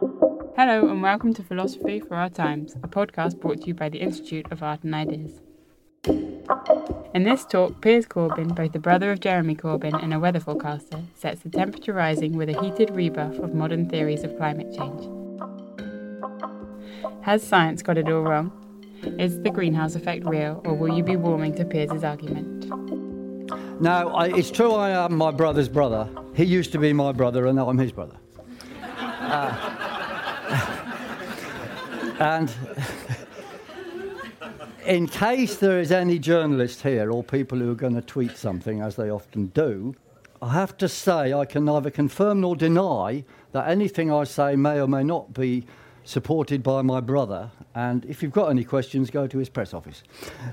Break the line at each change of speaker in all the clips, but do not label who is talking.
Hello, and welcome to Philosophy for Our Times, a podcast brought to you by the Institute of Art and Ideas. In this talk, Piers Corbyn, both the brother of Jeremy Corbyn and a weather forecaster, sets the temperature rising with a heated rebuff of modern theories of climate change. Has science got it all wrong? Is the greenhouse effect real, or will you be warming to Piers' argument?
No, I, it's true I am my brother's brother. He used to be my brother, and now I'm his brother. Uh, and in case there is any journalist here or people who are going to tweet something, as they often do, I have to say I can neither confirm nor deny that anything I say may or may not be supported by my brother. And if you've got any questions, go to his press office.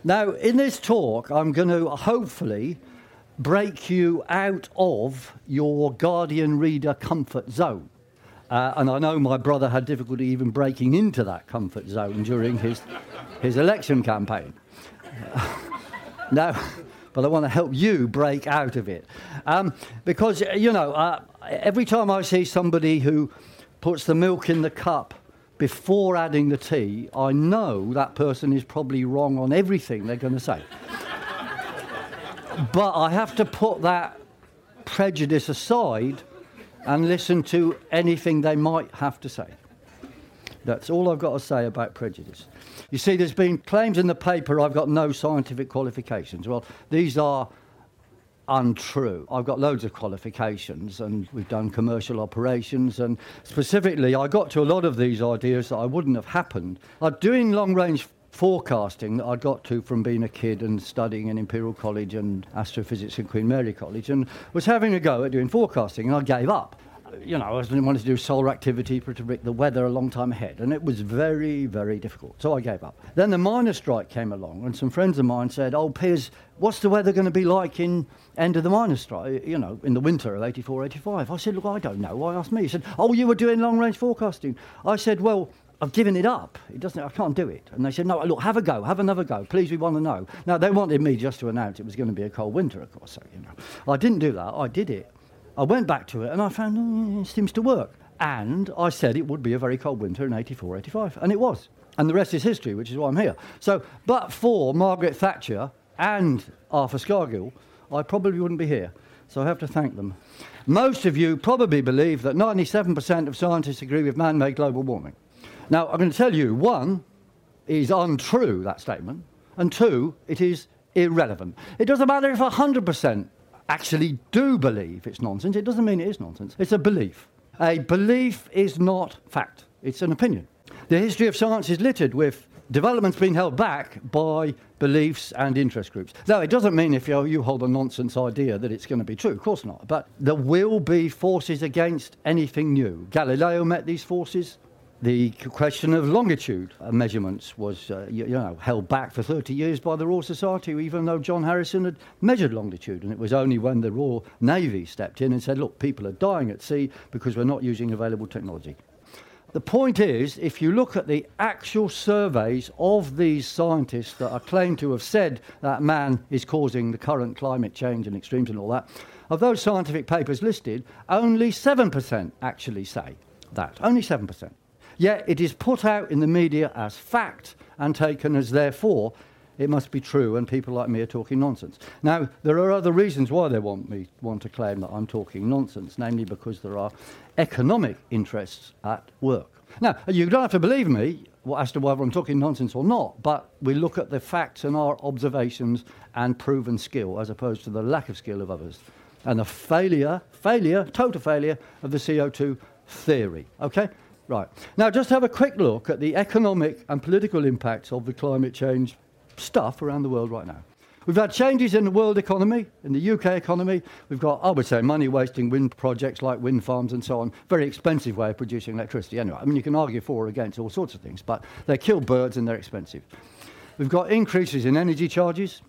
Now, in this talk, I'm going to hopefully break you out of your Guardian reader comfort zone. Uh, and I know my brother had difficulty even breaking into that comfort zone during his, his election campaign. now, but I want to help you break out of it. Um, because, you know, uh, every time I see somebody who puts the milk in the cup before adding the tea, I know that person is probably wrong on everything they're going to say. but I have to put that prejudice aside and listen to anything they might have to say. That's all I've got to say about prejudice. You see, there's been claims in the paper I've got no scientific qualifications. Well, these are untrue. I've got loads of qualifications and we've done commercial operations and specifically I got to a lot of these ideas that I wouldn't have happened. I'm doing long range forecasting that I got to from being a kid and studying in Imperial College and astrophysics in Queen Mary College and was having a go at doing forecasting and I gave up. You know, I wanted to do solar activity to predict the weather a long time ahead, and it was very, very difficult. So I gave up. Then the miners' strike came along, and some friends of mine said, "Oh, Piers, what's the weather going to be like in end of the miners' strike? You know, in the winter of '84, '85?" I said, "Look, I don't know." Why ask me? He said, "Oh, you were doing long-range forecasting." I said, "Well, I've given it up. It doesn't, I can't do it. And they said, no, look, have a go, have another go. Please, we want to know. Now, they wanted me just to announce it was going to be a cold winter, of course. So, you know, I didn't do that. I did it. I went back to it and I found oh, it seems to work. And I said it would be a very cold winter in 84, 85. And it was. And the rest is history, which is why I'm here. So, but for Margaret Thatcher and Arthur Scargill, I probably wouldn't be here. So I have to thank them. Most of you probably believe that 97% of scientists agree with man made global warming. Now, I'm going to tell you one is untrue, that statement, and two, it is irrelevant. It doesn't matter if 100% actually do believe it's nonsense, it doesn't mean it is nonsense. It's a belief. A belief is not fact, it's an opinion. The history of science is littered with developments being held back by beliefs and interest groups. Now, it doesn't mean if you hold a nonsense idea that it's going to be true, of course not. But there will be forces against anything new. Galileo met these forces. The question of longitude measurements was, uh, you, you, know, held back for 30 years by the Royal Society, even though John Harrison had measured longitude. And it was only when the Royal Navy stepped in and said, look, people are dying at sea because we're not using available technology. The point is, if you look at the actual surveys of these scientists that are claimed to have said that man is causing the current climate change and extremes and all that, of those scientific papers listed, only 7% actually say that. Only 7%. Yet it is put out in the media as fact and taken as therefore it must be true, and people like me are talking nonsense. Now, there are other reasons why they want me want to claim that I'm talking nonsense, namely because there are economic interests at work. Now, you don't have to believe me as to whether I'm talking nonsense or not, but we look at the facts and our observations and proven skill as opposed to the lack of skill of others. And the failure, failure, total failure of the CO2 theory. Okay? Right. Now, just have a quick look at the economic and political impacts of the climate change stuff around the world right now. We've had changes in the world economy, in the UK economy. We've got, I would say, money wasting wind projects like wind farms and so on. Very expensive way of producing electricity. Anyway, I mean, you can argue for or against all sorts of things, but they kill birds and they're expensive. We've got increases in energy charges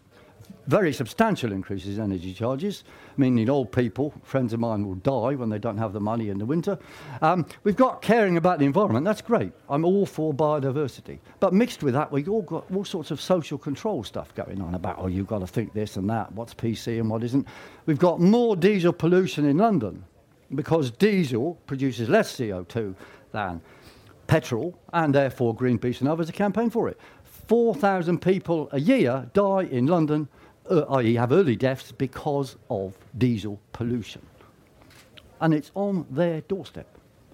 very substantial increases in energy charges, meaning old people, friends of mine, will die when they don't have the money in the winter. Um, we've got caring about the environment, that's great. I'm all for biodiversity. But mixed with that, we've all got all sorts of social control stuff going on about, oh, you've got to think this and that, what's PC and what isn't. We've got more diesel pollution in London because diesel produces less CO2 than petrol, and therefore Greenpeace and others are campaigning for it. 4,000 people a year die in London, uh, i.e., have early deaths because of diesel pollution. And it's on their doorstep.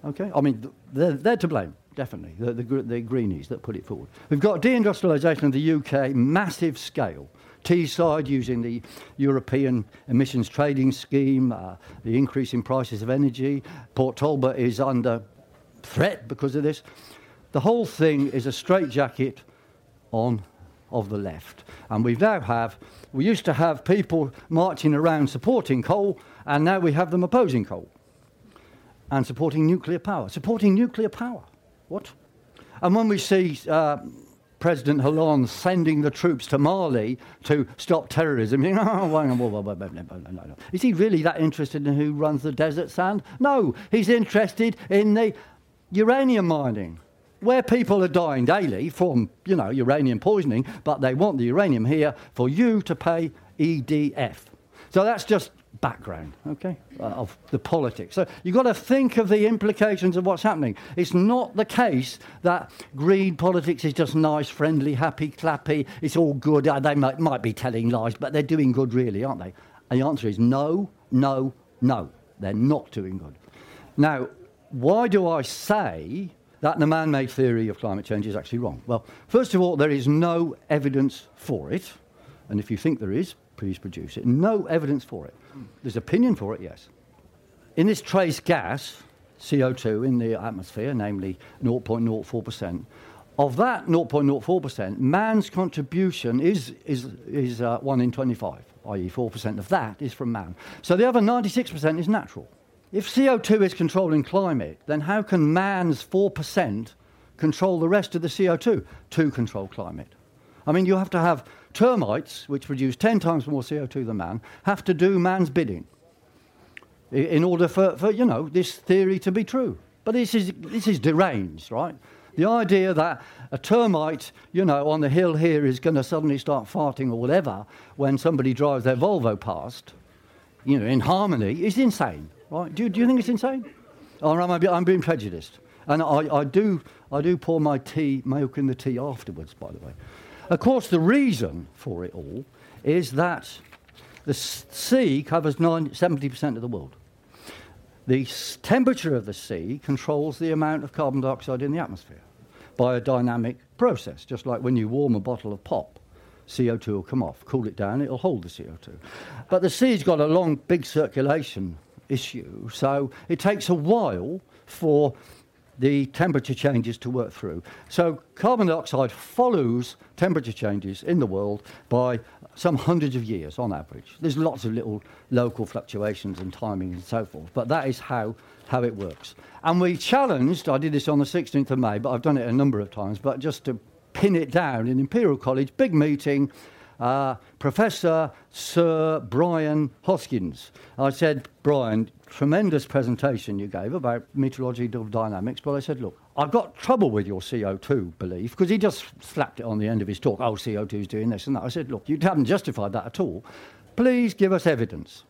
Okay? I mean, they're, they're to blame, definitely, the, the, the Greenies that put it forward. We've got deindustrialisation of the UK, massive scale. Teesside using the European emissions trading scheme, uh, the increase in prices of energy. Port Talbot is under threat because of this. The whole thing is a straitjacket on of the left. And we now have, we used to have people marching around supporting coal, and now we have them opposing coal and supporting nuclear power. Supporting nuclear power. What? And when we see uh, President Hollande sending the troops to Mali to stop terrorism, you know, is he really that interested in who runs the desert sand? No, he's interested in the uranium mining where people are dying daily from, you know, uranium poisoning, but they want the uranium here for you to pay EDF. So that's just background, okay, uh, of the politics. So you've got to think of the implications of what's happening. It's not the case that green politics is just nice, friendly, happy, clappy, it's all good. Uh, they might, might be telling lies, but they're doing good, really, aren't they? And the answer is no, no, no. They're not doing good. Now, why do I say that the man made theory of climate change is actually wrong? Well, first of all, there is no evidence for it. And if you think there is, please produce it. No evidence for it. There's opinion for it, yes. In this trace gas, CO2 in the atmosphere, namely 0.04%, of that 0.04%, man's contribution is, is, is uh, 1 in 25, i.e., 4% of that is from man. So the other 96% is natural. If CO2 is controlling climate, then how can man's 4% control the rest of the CO2 to control climate? I mean, you have to have termites, which produce 10 times more CO2 than man, have to do man's bidding in order for, for you know, this theory to be true. But this is, this is deranged, right? The idea that a termite, you know, on the hill here is going to suddenly start farting or whatever when somebody drives their Volvo past, you know, in harmony, is insane, right? Do, do you think it's insane? Oh, or am I, I'm being prejudiced? And I, I, do, I do pour my tea, milk in the tea afterwards, by the way. Of course, the reason for it all is that the sea covers 70% of the world. The temperature of the sea controls the amount of carbon dioxide in the atmosphere by a dynamic process, just like when you warm a bottle of pop. CO2 will come off. Cool it down, it'll hold the CO2. But the sea's got a long, big circulation issue, so it takes a while for the temperature changes to work through. So carbon dioxide follows temperature changes in the world by some hundreds of years on average. There's lots of little local fluctuations and timing and so forth, but that is how, how it works. And we challenged, I did this on the 16th of May, but I've done it a number of times, but just to pin it down in Imperial College, big meeting, uh, Professor Sir Brian Hoskins. I said, Brian, tremendous presentation you gave about meteorological dynamics, but I said, look, I've got trouble with your CO2 belief because he just slapped it on the end of his talk. Oh, CO2 is doing this and that. I said, look, you haven't justified that at all. Please give us evidence.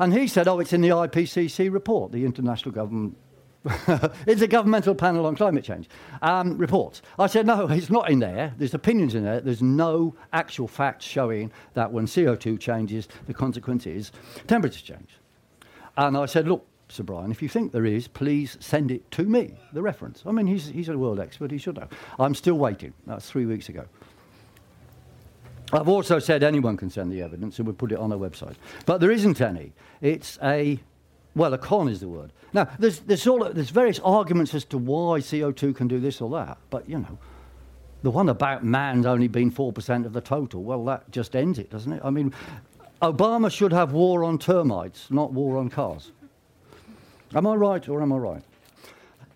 And he said, oh, it's in the IPCC report, the International Government it's a governmental panel on climate change um, reports. I said, no, it's not in there. There's opinions in there. There's no actual facts showing that when CO2 changes, the consequence is temperature change. And I said, look, Sir Brian, if you think there is, please send it to me, the reference. I mean, he's, he's a world expert, he should know. I'm still waiting. That's three weeks ago. I've also said anyone can send the evidence and we'll put it on our website. But there isn't any. It's a, well, a con is the word. Now, there's, there's, all, there's various arguments as to why CO2 can do this or that, but, you know, the one about man's only been 4% of the total, well, that just ends it, doesn't it? I mean, Obama should have war on termites, not war on cars. Am I right or am I right?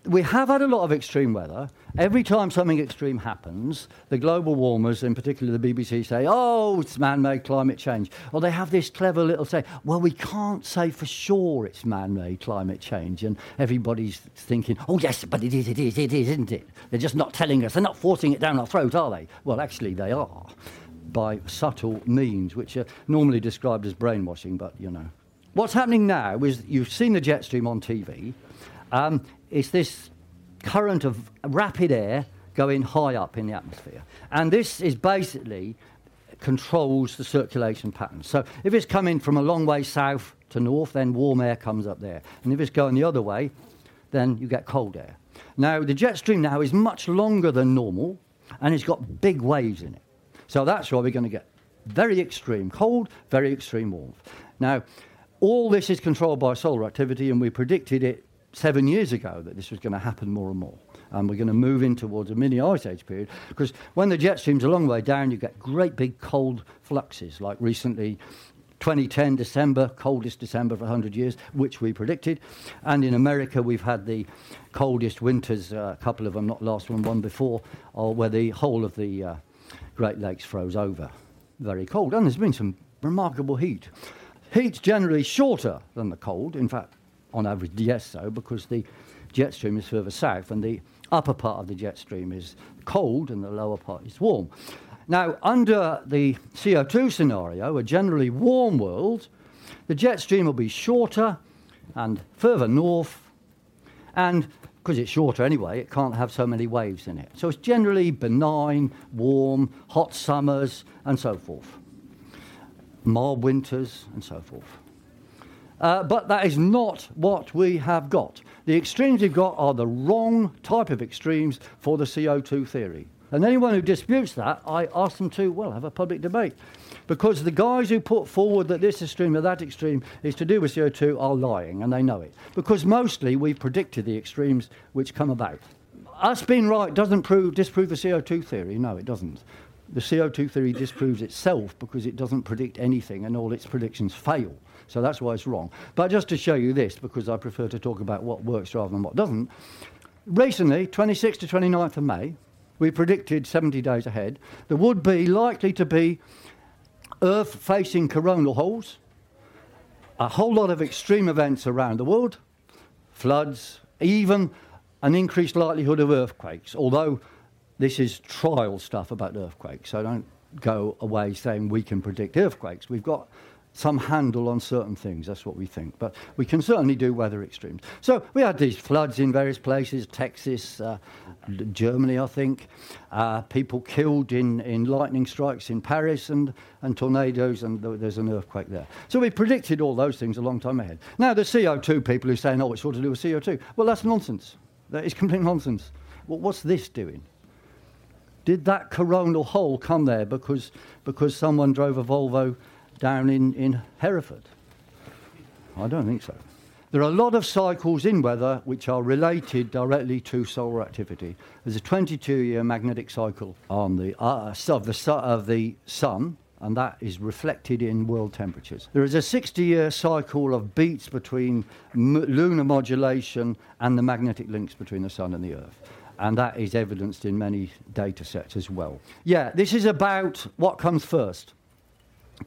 We have had a lot of extreme weather. Every time something extreme happens, the global warmers, in particular the BBC, say, oh, it's man made climate change. Or they have this clever little say, well, we can't say for sure it's man made climate change. And everybody's thinking, oh, yes, but it is, it is, it is, isn't it? They're just not telling us. They're not forcing it down our throat, are they? Well, actually, they are by subtle means, which are normally described as brainwashing, but you know. what's happening now is you've seen the jet stream on TV. Um, it's this current of rapid air going high up in the atmosphere. And this is basically controls the circulation pattern. So if it's coming from a long way south to north, then warm air comes up there. And if it's going the other way, then you get cold air. Now, the jet stream now is much longer than normal, and it's got big waves in it. So that's why we're going to get very extreme cold, very extreme warmth. Now, all this is controlled by solar activity, and we predicted it seven years ago that this was going to happen more and more. And we're going to move in towards a mini ice age period because when the jet stream's a long way down, you get great big cold fluxes, like recently 2010 December, coldest December for 100 years, which we predicted. And in America, we've had the coldest winters, uh, a couple of them, not last one, one before, or where the whole of the uh, Great Lakes froze over. Very cold. And there's been some remarkable heat. Heat's generally shorter than the cold. In fact, on average, yes, so, because the jet stream is further south and the upper part of the jet stream is cold and the lower part is warm. Now, under the CO2 scenario, a generally warm world, the jet stream will be shorter and further north, and because it's shorter anyway, it can't have so many waves in it. So it's generally benign, warm, hot summers, and so forth, mild winters, and so forth. Uh, but that is not what we have got. The extremes we've got are the wrong type of extremes for the CO2 theory. And anyone who disputes that, I ask them to, well, have a public debate. Because the guys who put forward that this extreme or that extreme is to do with CO2 are lying, and they know it. Because mostly we've predicted the extremes which come about. Us being right doesn't prove, disprove the CO2 theory. No, it doesn't. The CO2 theory disproves itself because it doesn't predict anything and all its predictions fail. So that's why it's wrong. But just to show you this, because I prefer to talk about what works rather than what doesn't, recently, 26th to 29th of May, we predicted 70 days ahead, there would be likely to be Earth facing coronal holes, a whole lot of extreme events around the world, floods, even an increased likelihood of earthquakes, although this is trial stuff about earthquakes, so don't go away saying we can predict earthquakes. We've got some handle on certain things. That's what we think. But we can certainly do weather extremes. So we had these floods in various places Texas, uh, Germany, I think. Uh, people killed in, in lightning strikes in Paris and, and tornadoes, and th- there's an earthquake there. So we predicted all those things a long time ahead. Now, the CO2 people who say, oh, it's all to do with CO2. Well, that's nonsense. That is complete nonsense. Well, what's this doing? Did that coronal hole come there because, because someone drove a Volvo down in, in Hereford? I don't think so. There are a lot of cycles in weather which are related directly to solar activity. There's a 22 year magnetic cycle on the, uh, of, the, of the sun, and that is reflected in world temperatures. There is a 60 year cycle of beats between m- lunar modulation and the magnetic links between the sun and the earth. And that is evidenced in many data sets as well. Yeah, this is about what comes first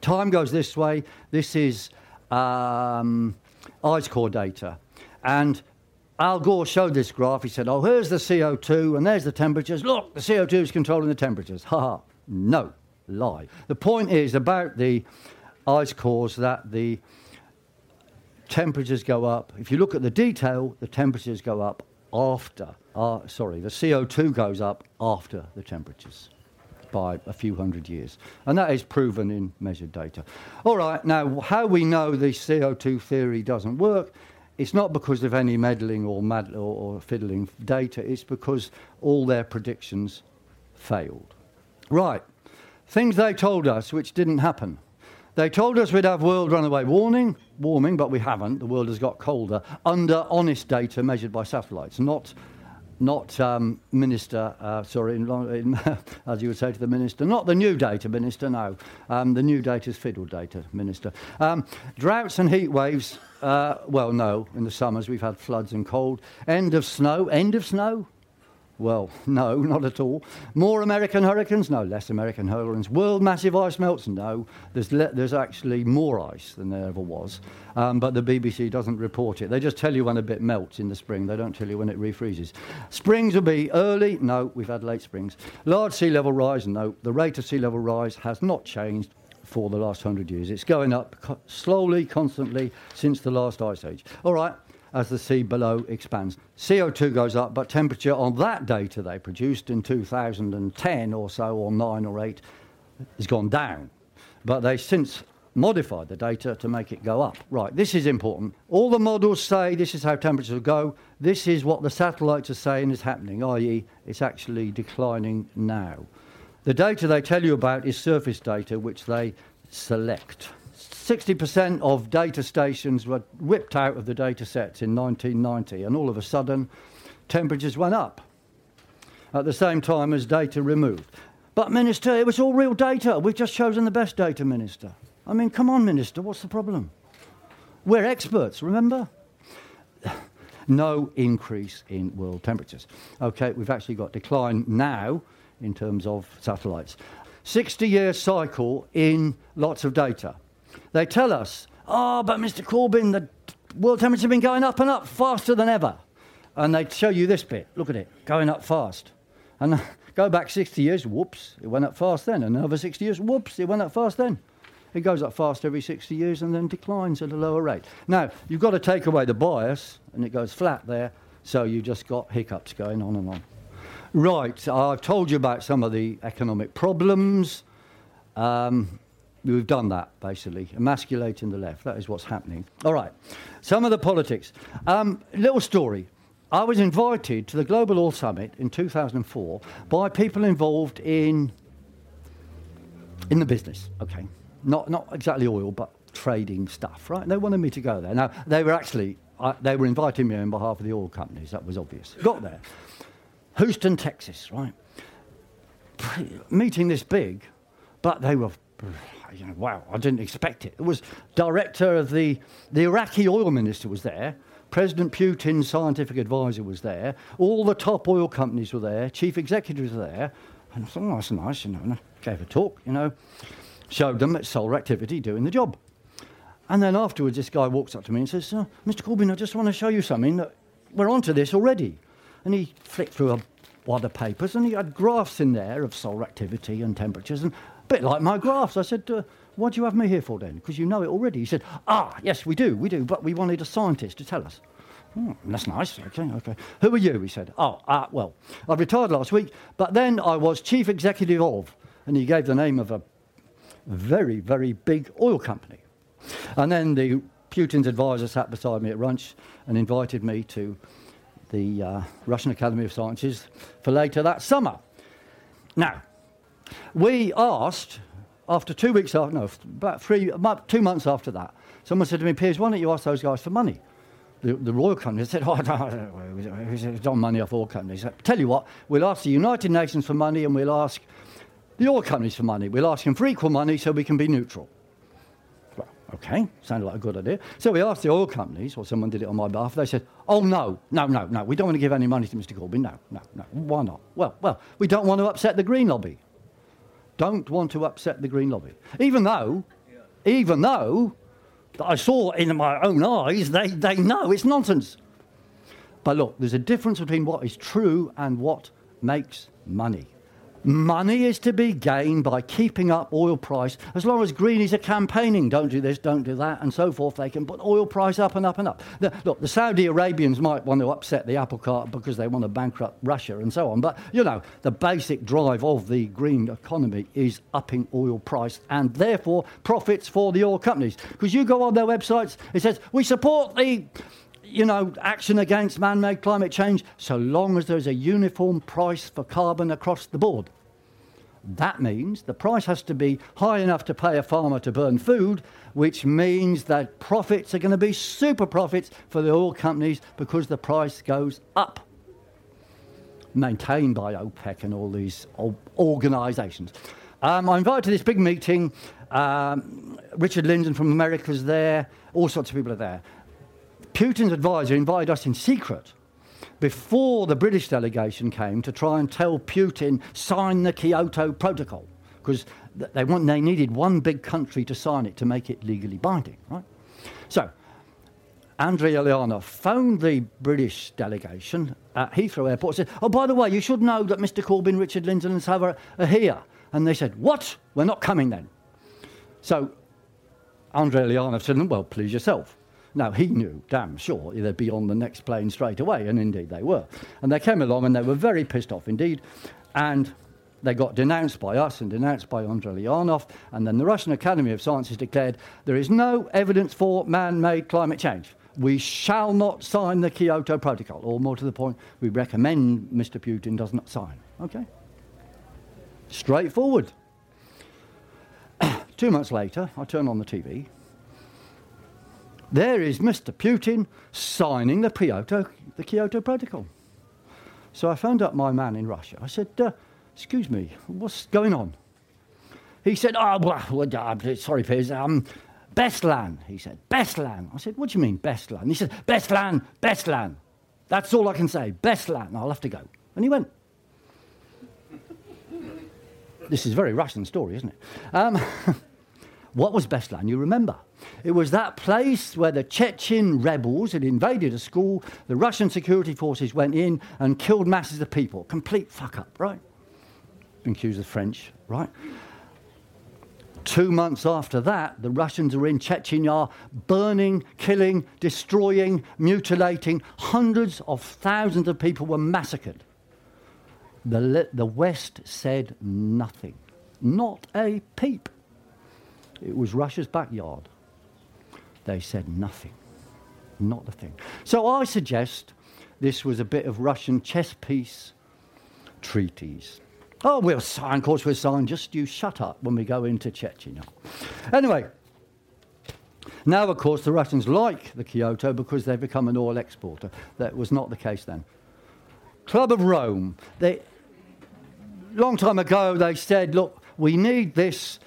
Time goes this way. This is um, ice core data. And Al Gore showed this graph. He said, Oh, here's the CO2 and there's the temperatures. Look, the CO2 is controlling the temperatures. Ha ha. No, lie. The point is about the ice cores that the temperatures go up. If you look at the detail, the temperatures go up after. Uh, sorry, the CO2 goes up after the temperatures by a few hundred years. And that is proven in measured data. All right, now, how we know the CO2 theory doesn't work, it's not because of any meddling or, mad- or, or fiddling data, it's because all their predictions failed. Right, things they told us which didn't happen. They told us we'd have world runaway warning, warming, but we haven't. The world has got colder under honest data measured by satellites, not not um, minister, uh, sorry, in, in, as you would say to the minister, not the new data minister, no. Um, the new data is fiddle data minister. Um, droughts and heat waves, uh, well, no, in the summers we've had floods and cold. End of snow, end of snow? Well, no, not at all. More American hurricanes? No, less American hurricanes. World massive ice melts? No, there's, le- there's actually more ice than there ever was. Um, but the BBC doesn't report it. They just tell you when a bit melts in the spring. They don't tell you when it refreezes. Springs will be early? No, we've had late springs. Large sea level rise? No. The rate of sea level rise has not changed for the last hundred years. It's going up co- slowly, constantly since the last ice age. All right, as the sea below expands. CO2 goes up, but temperature on that data they produced in 2010 or so, or 9 or 8, has gone down. But they since modified the data to make it go up. Right, this is important. All the models say this is how temperatures will go. This is what the satellites are saying is happening, i.e., it's actually declining now. The data they tell you about is surface data, which they select. 60% of data stations were whipped out of the data sets in 1990, and all of a sudden, temperatures went up at the same time as data removed. But, Minister, it was all real data. We've just chosen the best data, Minister. I mean, come on, Minister, what's the problem? We're experts, remember? no increase in world temperatures. Okay, we've actually got decline now in terms of satellites. 60 year cycle in lots of data. They tell us, oh, but Mr. Corbyn, the world temperature has been going up and up faster than ever. And they show you this bit. Look at it, going up fast. And go back 60 years, whoops, it went up fast then. Another 60 years, whoops, it went up fast then. It goes up fast every 60 years and then declines at a lower rate. Now, you've got to take away the bias, and it goes flat there, so you just got hiccups going on and on. Right, I've told you about some of the economic problems. Um, we've done that, basically. Emasculating the left. That is what's happening. All right, some of the politics. Um, little story. I was invited to the Global Oil Summit in 2004 by people involved in, in the business, okay? Not, not exactly oil, but trading stuff, right? They wanted me to go there. Now, they were actually, uh, they were inviting me on behalf of the oil companies, that was obvious. Got there. Houston, Texas, right? Meeting this big, but they were, you know, wow, I didn't expect it. It was director of the, the Iraqi oil minister was there, President Putin's scientific advisor was there, all the top oil companies were there, chief executives were there, and I thought, oh, that's nice, you know, and I gave a talk, you know, showed them that solar activity doing the job. And then afterwards, this guy walks up to me and says, uh, oh, Mr. Corbyn, I just want to show you something. We're onto this already. And he flicked through a wad of papers and he had graphs in there of solar activity and temperatures, and bit like my graphs. I said, uh, What do you have me here for then? Because you know it already. He said, Ah, yes, we do, we do, but we wanted a scientist to tell us. Oh, that's nice. Okay, okay. Who are you? He said. Oh, uh, well, I retired last week, but then I was chief executive of, and he gave the name of a very, very big oil company. And then the Putin's advisor sat beside me at lunch and invited me to the uh, Russian Academy of Sciences for later that summer. Now, we asked, after two weeks after, no, about three, about two months after that, someone said to me, Piers, why don't you ask those guys for money? The, the royal company said, oh, no, no, it's on money off oil companies. Tell you what, we'll ask the United Nations for money and we'll ask the oil companies for money. We'll ask them for equal money so we can be neutral. Well, okay, sounded like a good idea. So we asked the oil companies, or someone did it on my behalf. They said, "Oh no, no, no, no. We don't want to give any money to Mr. Corbyn. No, no, no. Why not? Well, well, we don't want to upset the Green lobby. Don't want to upset the Green lobby. Even though, even though, I saw in my own eyes, they they know it's nonsense. But look, there's a difference between what is true and what makes money. Money is to be gained by keeping up oil price. As long as Greenies are campaigning, don't do this, don't do that, and so forth, they can put oil price up and up and up. The, look, the Saudi Arabians might want to upset the apple cart because they want to bankrupt Russia and so on. But, you know, the basic drive of the green economy is upping oil price and therefore profits for the oil companies. Because you go on their websites, it says, we support the you know, action against man made climate change so long as there's a uniform price for carbon across the board. That means the price has to be high enough to pay a farmer to burn food, which means that profits are going to be super profits for the oil companies because the price goes up. Maintained by OPEC and all these organisations. Um, I invited to this big meeting. Um, Richard Lindzen from America's there. All sorts of people are there. Putin's advisor invited us in secret before the British delegation came to try and tell Putin sign the Kyoto Protocol because they want they needed one big country to sign it to make it legally binding, right? So Andrei Illarionov phoned the British delegation at Heathrow Airport and said, Oh, by the way, you should know that Mr. Corbyn, Richard Lindzen, and Sava are here. And they said, What? We're not coming then. So Andrei Illarionov said, well, please yourself. Now, he knew, damn sure, they'd be on the next plane straight away, and indeed they were. And they came along and they were very pissed off indeed. And they got denounced by us and denounced by Andrei Illarionov. And then the Russian Academy of Sciences declared there is no evidence for man made climate change. We shall not sign the Kyoto Protocol. Or more to the point, we recommend Mr. Putin does not sign. Okay? Straightforward. Two months later, I turn on the TV there is Mr. Putin signing the Kyoto, the Kyoto Protocol. So I phoned up my man in Russia. I said, uh, Excuse me, what's going on? He said, Oh, well, sorry, Piers, um, Beslan. He said, Beslan. I said, What do you mean, Beslan? He said, Beslan, Beslan. That's all I can say, Beslan. I'll have to go. And he went. this is a very Russian story, isn't it? Um, what was Beslan? You remember? It was that place where the Chechen rebels had invaded a school. The Russian security forces went in and killed masses of people. Complete fuck up, right? Been accused of French, right? Two months after that, the Russians are in Chechnya, burning, killing, destroying, mutilating. Hundreds of thousands of people were massacred. The, the West said nothing, not a peep. It was Russia's backyard. They said nothing. Not a thing. So I suggest this was a bit of Russian chess piece treaties. Oh, we'll sign, of course, we'll sign. Just you shut up when we go into Chechnya. Anyway, now, of course, the Russians like the Kyoto because they've become an oil exporter. That was not the case then. Club of Rome. They, long time ago, they said, look, we need this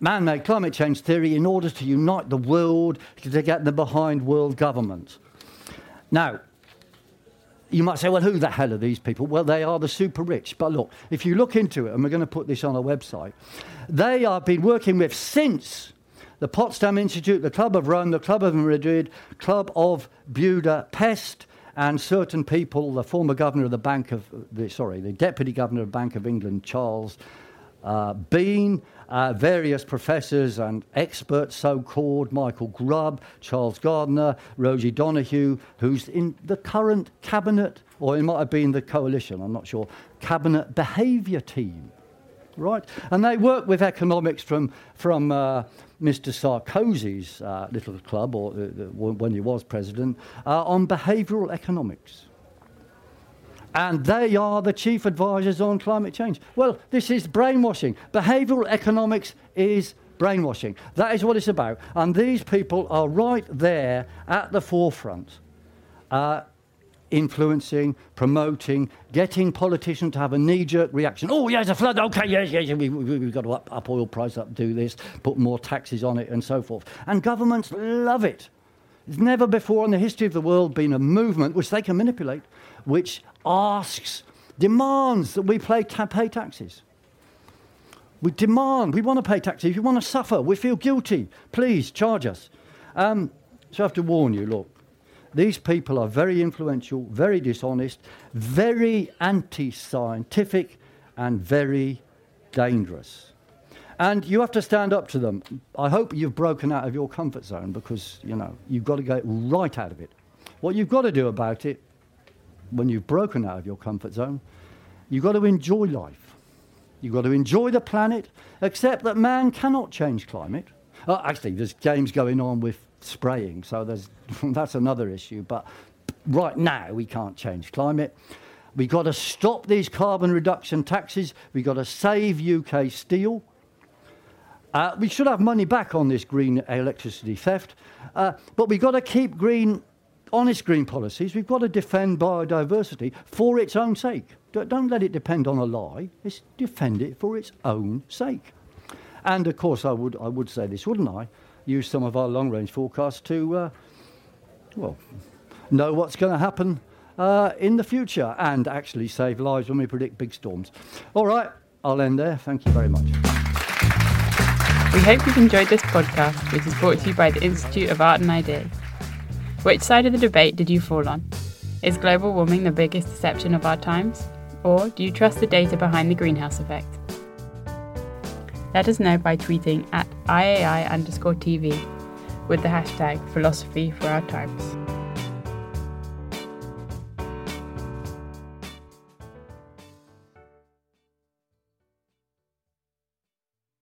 man made climate change theory in order to unite the world, to get them behind world government. Now, you might say, well, who the hell are these people? Well, they are the super rich. But look, if you look into it, and we're going to put this on our website, they have been working with since the Potsdam Institute, the Club of Rome, the Club of Madrid, Club of Budapest, and certain people, the former governor of the Bank of, the, sorry, the deputy governor of Bank of England, Charles uh, Bean, uh, various professors and experts, so called Michael Grubb, Charles Gardner, Rosie Donoghue, who's in the current cabinet, or it might have been the coalition, I'm not sure, cabinet behaviour team. Right? And they work with economics from, from uh, Mr. Sarkozy's uh, little club, or uh, when he was president, on behavioural economics and they are the chief advisors on climate change. Well, this is brainwashing. Behavioral economics is brainwashing. That is what it's about. And these people are right there at the forefront, uh, influencing, promoting, getting politicians to have a knee jerk reaction. Oh, yeah, yes, a flood. Okay, yes, yes, we, we, we've got to up, up oil price, up, do this, put more taxes on it, and so forth. And governments love it. There's never before in the history of the world been a movement which they can manipulate, which asks, demands that we pay, pay taxes. We demand, we want to pay taxes. We want to suffer. We feel guilty. Please charge us. Um, so I have to warn you look, these people are very influential, very dishonest, very anti scientific, and very dangerous. And you have to stand up to them. I hope you've broken out of your comfort zone because, you know, you've got to get right out of it. What you've got to do about it when you've broken out of your comfort zone, you've got to enjoy life. You've got to enjoy the planet, accept that man cannot change climate. Uh, actually, there's games going on with spraying, so there's, that's another issue. But right now, we can't change climate. We've got to stop these carbon reduction taxes. We've got to save UK steel. Uh, we should have money back on this green electricity theft. Uh, but we've got to keep green honest green policies, we've got to defend biodiversity for its own sake. Don't let it depend on a lie. It's defend it for its own sake. And of course, I would, I would say this, wouldn't I? Use some of our long range forecasts to, uh, well, know what's going to happen uh, in the future and actually save lives when we predict big storms. All right, I'll end there. Thank you very much.
We hope you've enjoyed this podcast, which is brought to you by the Institute of Art and Ideas. Which side of the debate did you fall on? Is global warming the biggest deception of our times? Or do you trust the data behind the greenhouse effect? Let us know by tweeting at IAI underscore TV with the hashtag philosophy for our times.